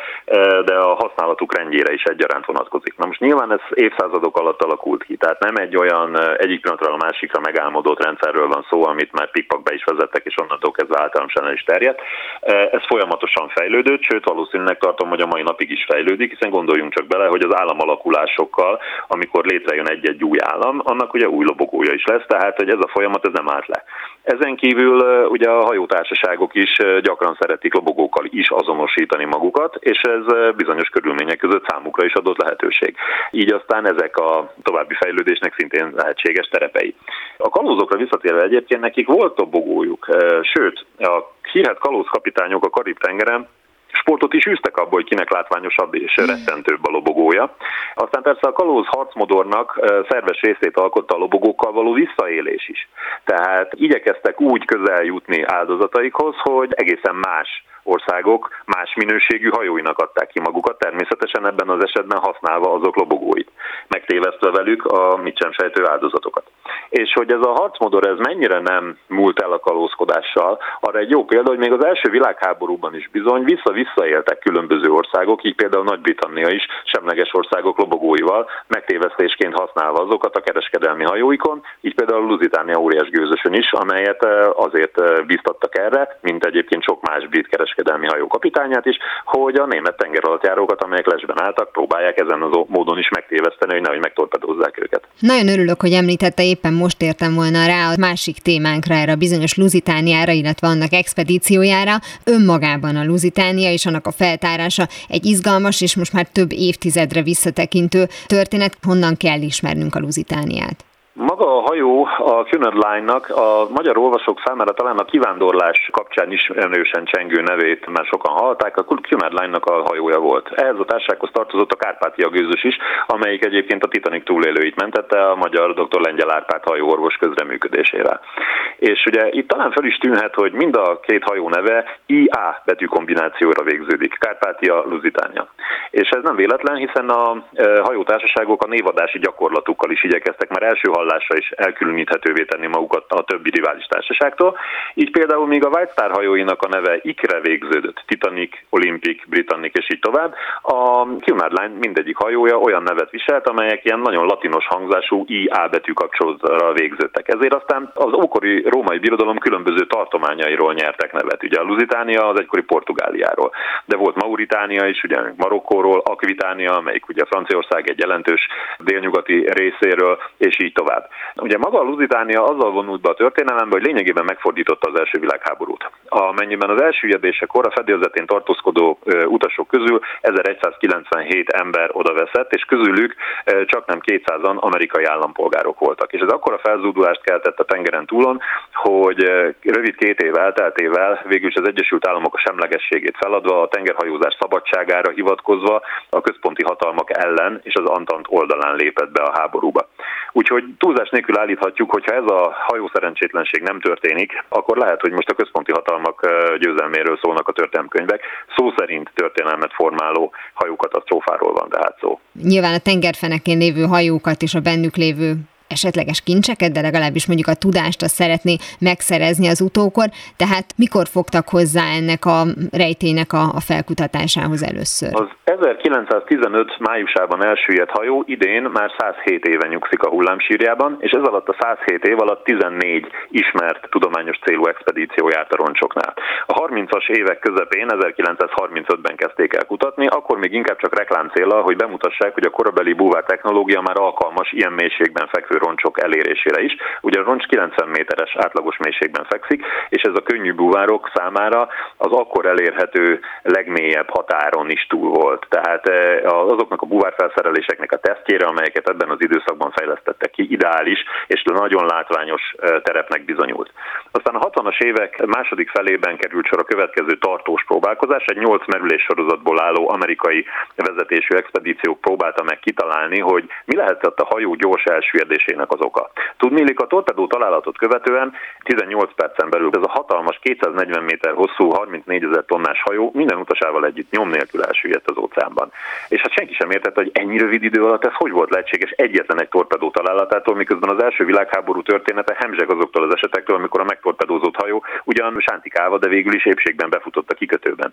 de a használatuk rendjére is egyaránt vonatkozik. Na most nyilván ez évszázadok alatt alakult ki, tehát nem egy olyan egyik pillanatról a másikra megálmodott rendszerről van szó, amit már pikpak be is vezettek, és onnantól kezdve általánosan el is terjedt. Ez folyamatosan fejlődött, sőt valószínűleg tartom, hogy a mai napig is fejlődik, hiszen gondoljunk csak bele, hogy az államalakulásokkal, amikor létrejön egy-egy új állam, annak ugye új lobogója is lesz, tehát hogy ez a folyamat ez nem állt le. Ezen kívül ugye a hajótársaságok is gyakran szeretik lobogókkal is azonosítani magukat, és ez bizonyos körülmények között számukra is adott lehetőség. Így aztán ezek a további fejlődésnek szintén lehetséges terepei. A kalózokra visszatérve egyébként nekik volt lobogójuk, sőt, a hírhet kalózkapitányok a Karib-tengeren sportot is űztek abból, hogy kinek látványosabb és rettentőbb a lobogója. Aztán persze a kalóz harcmodornak szerves részét alkotta a lobogókkal való visszaélés is. Tehát igyekeztek úgy közel jutni áldozataikhoz, hogy egészen más országok más minőségű hajóinak adták ki magukat, természetesen ebben az esetben használva azok lobogóit, megtévesztve velük a mit sem sejtő áldozatokat. És hogy ez a harcmodor ez mennyire nem múlt el a kalózkodással, arra egy jó példa, hogy még az első világháborúban is bizony vissza-visszaéltek különböző országok, így például Nagy-Britannia is semleges országok lobogóival, megtévesztésként használva azokat a kereskedelmi hajóikon, így például Lusitánia óriás gőzösön is, amelyet eh, azért eh, biztattak erre, mint egyébként sok más brit kereskedelmi hajó kapitányát is, hogy a német tengeralattjárókat, amelyek lesben álltak, próbálják ezen az módon is megtéveszteni, hogy nehogy megtorpedozzák őket. Nagyon örülök, hogy említette, éppen most értem volna rá a másik témánkra, erre a bizonyos Lusitániára, illetve annak expedíciójára. Önmagában a Lusitánia és annak a feltárása egy izgalmas és most már több évtizedre visszatekintő történet. Honnan kell ismernünk a Lusitániát? Maga a hajó a Cunard Line-nak a magyar olvasók számára talán a kivándorlás kapcsán is erősen csengő nevét már sokan hallották, a Cunard Line-nak a hajója volt. Ehhez a társághoz tartozott a Kárpátia gőzös is, amelyik egyébként a Titanic túlélőit mentette a magyar dr. Lengyel Árpád hajóorvos közreműködésére. És ugye itt talán fel is tűnhet, hogy mind a két hajó neve IA betű kombinációra végződik, Kárpátia, Lusitánia. És ez nem véletlen, hiszen a e, hajótársaságok a névadási gyakorlatukkal is igyekeztek már első hallásra is elkülöníthetővé tenni magukat a többi rivális társaságtól. Így például még a White Star hajóinak a neve ikre végződött, Titanic, Olympic, Britannic és így tovább. A Cunard Line mindegyik hajója olyan nevet viselt, amelyek ilyen nagyon latinos hangzású IA betű kapcsolatra végződtek. Ezért aztán az ókori római birodalom különböző tartományairól nyertek nevet. Ugye a Lusitánia az egykori Portugáliáról, de volt Mauritánia is, ugye Marokkóról, Akvitánia, amelyik ugye Franciaország egy jelentős délnyugati részéről, és így tovább. Ugye maga a Lusitánia azzal vonult be a történelembe, hogy lényegében megfordította az első világháborút. Amennyiben az első ügyedésekor a fedélzetén tartózkodó utasok közül 1197 ember odaveszett, és közülük csak nem 200-an amerikai állampolgárok voltak. És ez akkora felzúdulást keltett a tengeren túlon, hogy rövid két év elteltével végül is az Egyesült Államok a semlegességét feladva, a tengerhajózás szabadságára hivatkozva a központi hatalmak ellen és az Antant oldalán lépett be a háborúba. Úgyhogy túlzás nélkül állíthatjuk, hogy ha ez a hajó szerencsétlenség nem történik, akkor lehet, hogy most a központi hatalmak győzelméről szólnak a történelmkönyvek. Szó szerint történelmet formáló hajókatasztrófáról van tehát szó. Nyilván a tengerfenekén lévő hajókat és a bennük lévő esetleges kincseket, de legalábbis mondjuk a tudást azt szeretné megszerezni az utókor. Tehát mikor fogtak hozzá ennek a rejtének a, a felkutatásához először? Az 1915 májusában elsüllyedt hajó idén már 107 éve nyugszik a hullámsírjában, és ez alatt a 107 év alatt 14 ismert tudományos célú expedíció járt a roncsoknál. A 30-as évek közepén, 1935-ben kezdték el kutatni, akkor még inkább csak reklám célra, hogy bemutassák, hogy a korabeli búvár technológia már alkalmas ilyen mélységben fekvő roncsok elérésére is. Ugye a roncs 90 méteres átlagos mélységben fekszik, és ez a könnyű búvárok számára az akkor elérhető legmélyebb határon is túl volt. Tehát eh, azoknak a búvárfelszereléseknek a tesztjére, amelyeket ebben az időszakban fejlesztettek ki, ideális és nagyon látványos eh, terepnek bizonyult. Aztán a 60-as évek második felében került sor a következő tartós próbálkozás, egy 8 merülés sorozatból álló amerikai vezetésű expedíciók próbálta meg kitalálni, hogy mi lehetett a hajó gyors elsüllyedésének az oka. Tudnélik, a torpedó találatot követően 18 percen belül ez a hatalmas 240 méter hosszú, 34 ezer tonnás hajó minden utasával együtt nyom nélkül elsüllyedt az óceánban. És hát senki sem értette, hogy ennyi rövid idő alatt ez hogy volt lehetséges egyetlen egy torpedó találatától, miközben az első világháború története hemzseg azoktól az esetektől, amikor a megtorpedózott hajó ugyan sántikálva, de végül is épségben befutott a kikötőben,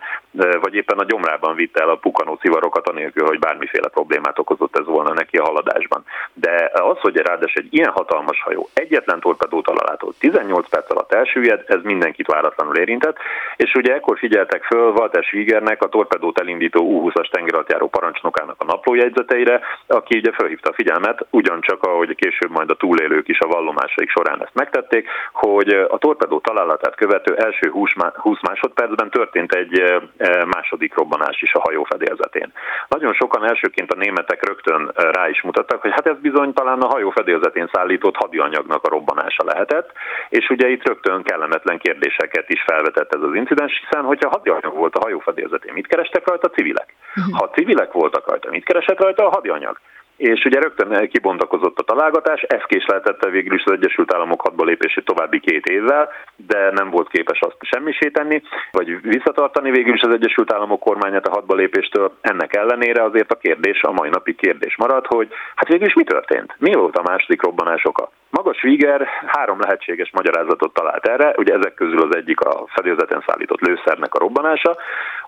vagy éppen a gyomrában vitte el a pukanó civarokat, anélkül, hogy bármiféle problémát okozott ez volna neki a haladásban. De az, hogy ráadásul egy ilyen hatalmas hajó egyetlen torpedó találától 18 perc alatt elsüllyed, ez mindenkit váratlanul érintett, és ugye ekkor figyeltek föl Walter Schwiegernek, a torpedót elindító U-20-as tengeralattjáró parancsnokának a naplójegyzeteire, aki ugye felhívta a figyelmet, ugyancsak ahogy később majd a túlélők is a vallomásaik során ezt megtették, hogy a torpedó találatát követő első 20 másodpercben történt egy második robbanás is a hajó fedélzetén. Nagyon sokan elsőként a németek rögtön rá is mutattak, hogy hát ez bizony talán a hajó fedélzetén szállított hadianyagnak a robbanása lehetett, és ugye itt rögtön kellemetlen kérdéseket is felvetett ez az incidens, hiszen hogyha hadianyag volt a hajó fedélzetén, mit kerestek rajta a civilek? Mhm. Ha civilek voltak rajta, mit keresett rajta a hadianyag? És ugye rögtön kibontakozott a találgatás, ez késleltette végül is az Egyesült Államok hadba lépését további két évvel, de nem volt képes azt semmisé tenni, vagy visszatartani végül is az Egyesült Államok kormányát a hadba lépéstől. Ennek ellenére azért a kérdés, a mai napi kérdés marad, hogy hát végül is mi történt? Mi volt a második robbanás oka? Magas Wiger három lehetséges magyarázatot talált erre, ugye ezek közül az egyik a fedélzeten szállított lőszernek a robbanása,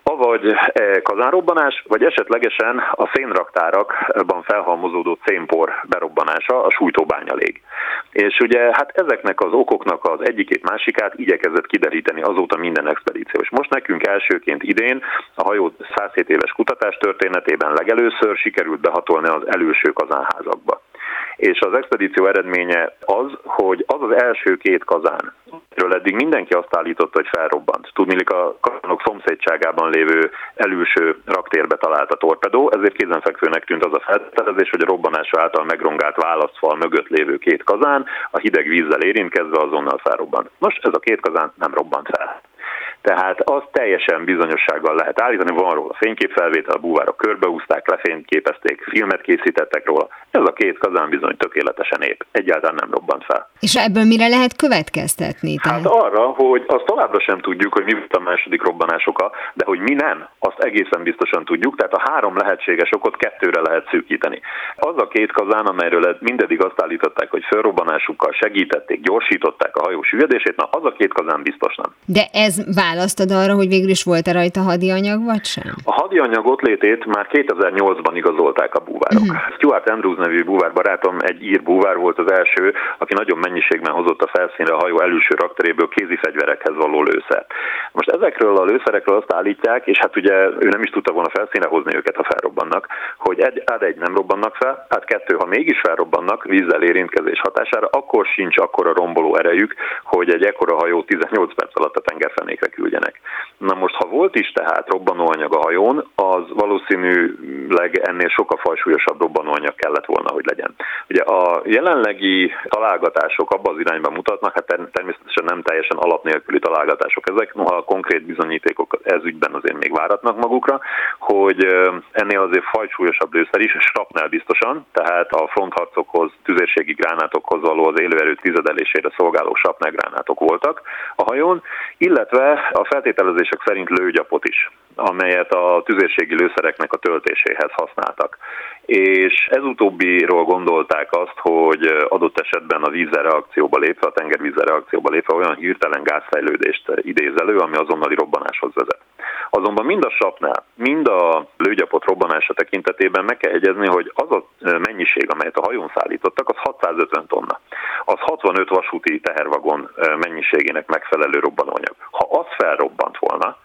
avagy e, kazánrobbanás, vagy esetlegesen a szénraktárakban felhalmozódó szénpor berobbanása, a sújtóbányalég. És ugye hát ezeknek az okoknak az egyikét másikát igyekezett kideríteni azóta minden expedíció. És most nekünk elsőként idén a hajó 107 éves kutatás történetében legelőször sikerült behatolni az előső kazánházakba és az expedíció eredménye az, hogy az az első két kazán, ről eddig mindenki azt állította, hogy felrobbant. Tudnilik a kazánok szomszédságában lévő előső raktérbe talált a torpedó, ezért kézenfekvőnek tűnt az a feltételezés, hogy a robbanás által megrongált válaszfal mögött lévő két kazán a hideg vízzel érintkezve azonnal felrobbant. Most ez a két kazán nem robbant fel. Tehát azt teljesen bizonyossággal lehet állítani, van róla fényképfelvétel, a búvárok körbeúzták, lefényképezték, filmet készítettek róla. Ez a két kazán bizony tökéletesen ép, egyáltalán nem robbant fel. És ebből mire lehet következtetni? Tehát? Hát arra, hogy azt továbbra sem tudjuk, hogy mi volt a második robbanásoka, de hogy mi nem, azt egészen biztosan tudjuk, tehát a három lehetséges okot kettőre lehet szűkíteni. Az a két kazán, amelyről mindedig azt állították, hogy felrobbanásukkal segítették, gyorsították a hajó süvedését, na az a két kazán biztos nem. De ez választod arra, hogy végül is volt-e rajta hadianyag, vagy sem? A hadianyag ott létét már 2008-ban igazolták a búvárok. Uh-huh. Stuart Andrews nevű búvár barátom egy ír búvár volt az első, aki nagyon mennyiségben hozott a felszínre a hajó előső rakteréből kézi fegyverekhez való lőszert. Most ezekről a lőszerekről azt állítják, és hát ugye ő nem is tudta volna felszínre hozni őket, ha felrobbannak, hogy egy, át egy nem robbannak fel, hát kettő, ha mégis felrobbannak vízzel érintkezés hatására, akkor sincs akkora romboló erejük, hogy egy ekkora hajó 18 perc alatt a tengerfenékre küldjenek. Na most, ha volt is tehát robbanóanyag a hajón, az valószínűleg ennél sokkal fajsúlyosabb robbanóanyag kellett volna, hogy legyen. Ugye a jelenlegi találgatások abban az irányban mutatnak, hát természetesen nem teljesen alap nélküli találgatások ezek, noha a konkrét bizonyítékok ez ügyben azért még váratnak magukra, hogy ennél azért fajsúlyosabb lőszer is, strapnel biztosan, tehát a frontharcokhoz, tüzérségi gránátokhoz való az élőerő tizedelésére szolgáló sapnel gránátok voltak a hajón, illetve a feltételezések szerint lőgyapot is, amelyet a tüzérségi lőszereknek a töltéséhez használtak. És ez utóbbiról gondolták azt, hogy adott esetben a vízzel reakcióba lépve, a tengervízzel reakcióba lépve olyan hirtelen gázfejlődést idéz elő, ami azonnali robbanáshoz vezet. Azonban mind a sapnál, mind a lőgyapot robbanása tekintetében meg kell egyezni, hogy az a mennyiség, amelyet a hajón szállítottak, az 650 tonna. Az 65 vasúti tehervagon mennyiségének megfelelő robbanóanyag. Ha az felrobbant volna,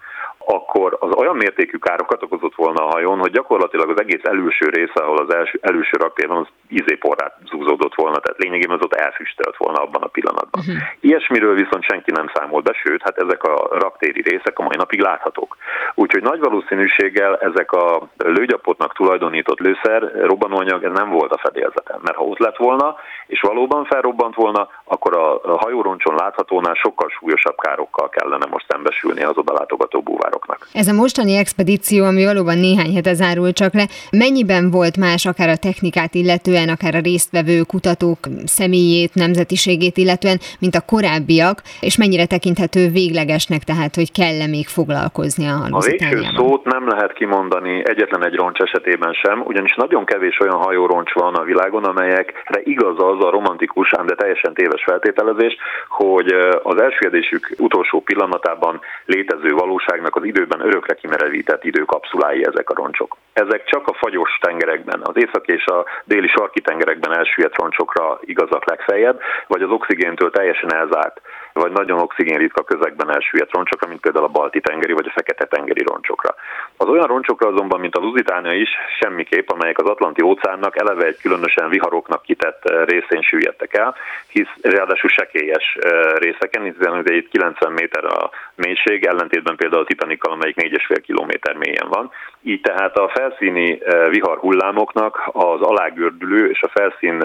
akkor az olyan mértékű károkat okozott volna a hajón, hogy gyakorlatilag az egész előső része, ahol az első, előső raktér van, az izéporrát zúzódott volna, tehát lényegében az ott elfüstölt volna abban a pillanatban. Uh-huh. Ilyesmiről viszont senki nem számol be, sőt, hát ezek a raktéri részek a mai napig láthatók. Úgyhogy nagy valószínűséggel ezek a lőgyapotnak tulajdonított lőszer, robbanóanyag, ez nem volt a fedélzeten, mert ha ott lett volna, és valóban felrobbant volna, akkor a hajóroncson láthatónál sokkal súlyosabb károkkal kellene most szembesülni az oda látogató búvároknak. Ez a mostani expedíció, ami valóban néhány hete zárul csak le, mennyiben volt más akár a technikát illetően, akár a résztvevő kutatók személyét, nemzetiségét illetően, mint a korábbiak, és mennyire tekinthető véglegesnek, tehát hogy kell-e még foglalkozni a A végső szót nem lehet kimondani egyetlen egy roncs esetében sem, ugyanis nagyon kevés olyan hajóroncs van a világon, amelyekre igaz az a romantikus, ám de teljesen téves feltételezés, hogy az elsüllyedésük utolsó pillanatában létező valóságnak az időben örökre kimerevített időkapszulái ezek a roncsok. Ezek csak a fagyos tengerekben, az észak és a déli sarki tengerekben elsüllyedt roncsokra igazak legfeljebb, vagy az oxigéntől teljesen elzárt vagy nagyon oxigénritka közegben elsüllyedt roncsokra, mint például a balti tengeri vagy a fekete tengeri roncsokra. Az olyan roncsokra azonban, mint a Lusitánia is, semmiképp, amelyek az Atlanti óceánnak eleve egy különösen viharoknak kitett részén süllyedtek el, hisz ráadásul sekélyes részeken, hiszen ugye itt 90 méter a mélység, ellentétben például a Titanikkal, amelyik 4,5 kilométer mélyen van. Így tehát a felszíni vihar hullámoknak az alágördülő és a felszín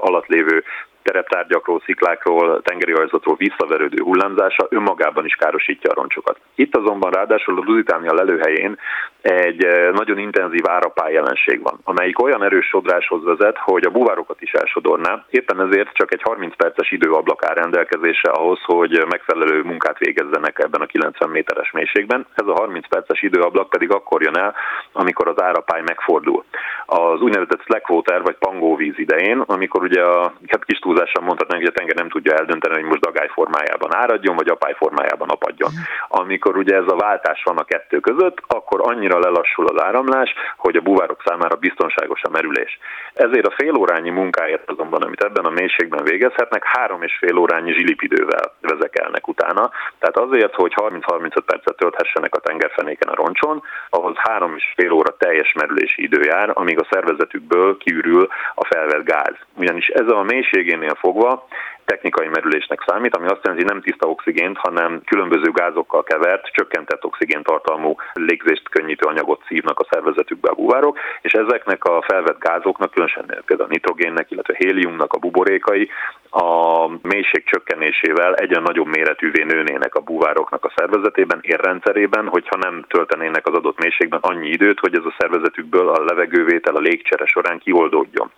alatt lévő tereptárgyakról, sziklákról, tengeri ajzatról visszaverődő hullámzása önmagában is károsítja a roncsokat. Itt azonban ráadásul a Lusitánia lelőhelyén egy eh, nagyon intenzív árapály jelenség van, amelyik olyan erős sodráshoz vezet, hogy a buvárokat is elsodorná. Éppen ezért csak egy 30 perces időablak áll rendelkezésre ahhoz, hogy megfelelő munkát végezzenek ebben a 90 méteres mélységben. Ez a 30 perces időablak pedig akkor jön el, amikor az árapály megfordul. Az úgynevezett slackwater vagy pangóvíz idején, amikor ugye a hát kis túlzással mondhatnánk, hogy a tenger nem tudja eldönteni, hogy most dagály formájában áradjon, vagy apály formájában apadjon. Amikor ugye ez a váltás van a kettő között, akkor annyira lelassul az áramlás, hogy a buvárok számára biztonságos a merülés. Ezért a félórányi munkáért azonban, amit ebben a mélységben végezhetnek, három és fél órányi zsilipidővel vezekelnek utána. Tehát azért, hogy 30-35 percet tölthessenek a tengerfenéken a roncson, ahhoz három és fél óra teljes merülési idő jár, amíg a szervezetükből kiürül a felvett gáz. Ugyanis ez a mélységénél fogva technikai merülésnek számít, ami azt jelenti, hogy nem tiszta oxigént, hanem különböző gázokkal kevert, csökkentett oxigéntartalmú légzést könnyítő anyagot szívnak a szervezetükbe a buvárok, és ezeknek a felvett gázoknak, különösen például a nitrogénnek, illetve héliumnak a buborékai a mélység csökkenésével egyen nagyobb méretűvé nőnének a búvároknak a szervezetében, érrendszerében, hogyha nem töltenének az adott mélységben annyi időt, hogy ez a szervezetükből a levegővétel a légcsere során kioldódjon.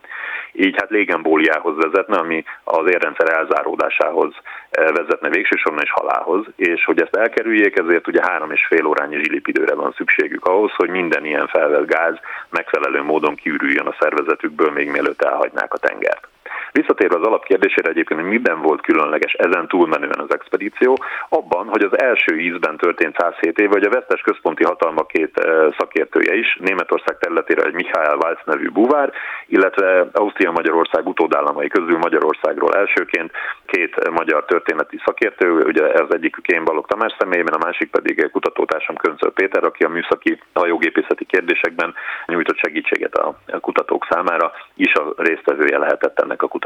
Így hát légembóliához vezetne, ami az érrendszer elzáródásához eh, vezetne végsősorban és halálhoz, és hogy ezt elkerüljék, ezért ugye három és fél órányi zsilipidőre van szükségük ahhoz, hogy minden ilyen felvett gáz megfelelő módon kiürüljön a szervezetükből, még mielőtt elhagynák a tengert. Visszatérve az alapkérdésére egyébként, hogy miben volt különleges ezen túlmenően az expedíció, abban, hogy az első ízben történt 107 év, vagy a Vesztes Központi Hatalma két szakértője is, Németország területére egy Mihály Walz nevű buvár, illetve Ausztria-Magyarország utódállamai közül Magyarországról elsőként két magyar történeti szakértő, ugye ez egyikük én Balog Tamás személyében, a másik pedig kutatótársam Köncöl Péter, aki a műszaki hajógépészeti kérdésekben nyújtott segítséget a kutatók számára, is a résztvevője lehetett ennek a kutatásnak.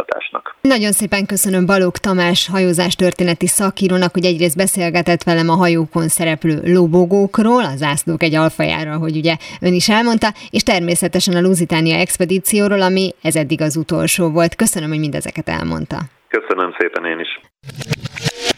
Nagyon szépen köszönöm Balog Tamás hajózás történeti szakírónak, hogy egyrészt beszélgetett velem a hajókon szereplő lobogókról, az zászlók egy alfajára, hogy ugye ön is elmondta, és természetesen a Lusitánia expedícióról, ami ez eddig az utolsó volt. Köszönöm, hogy mindezeket elmondta. Köszönöm szépen én is.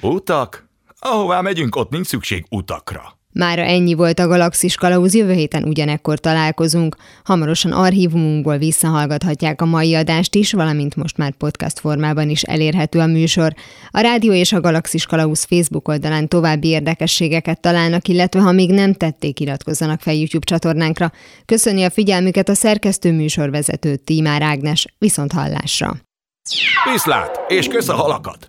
Utak? Ahová megyünk, ott nincs szükség utakra. Mára ennyi volt a Galaxis Kalauz, jövő héten ugyanekkor találkozunk. Hamarosan archívumunkból visszahallgathatják a mai adást is, valamint most már podcast formában is elérhető a műsor. A Rádió és a Galaxis Kalauz Facebook oldalán további érdekességeket találnak, illetve ha még nem tették, iratkozzanak fel YouTube csatornánkra. Köszönni a figyelmüket a szerkesztő műsorvezető Tímár Ágnes, viszont hallásra. Viszlát, és kösz a halakat!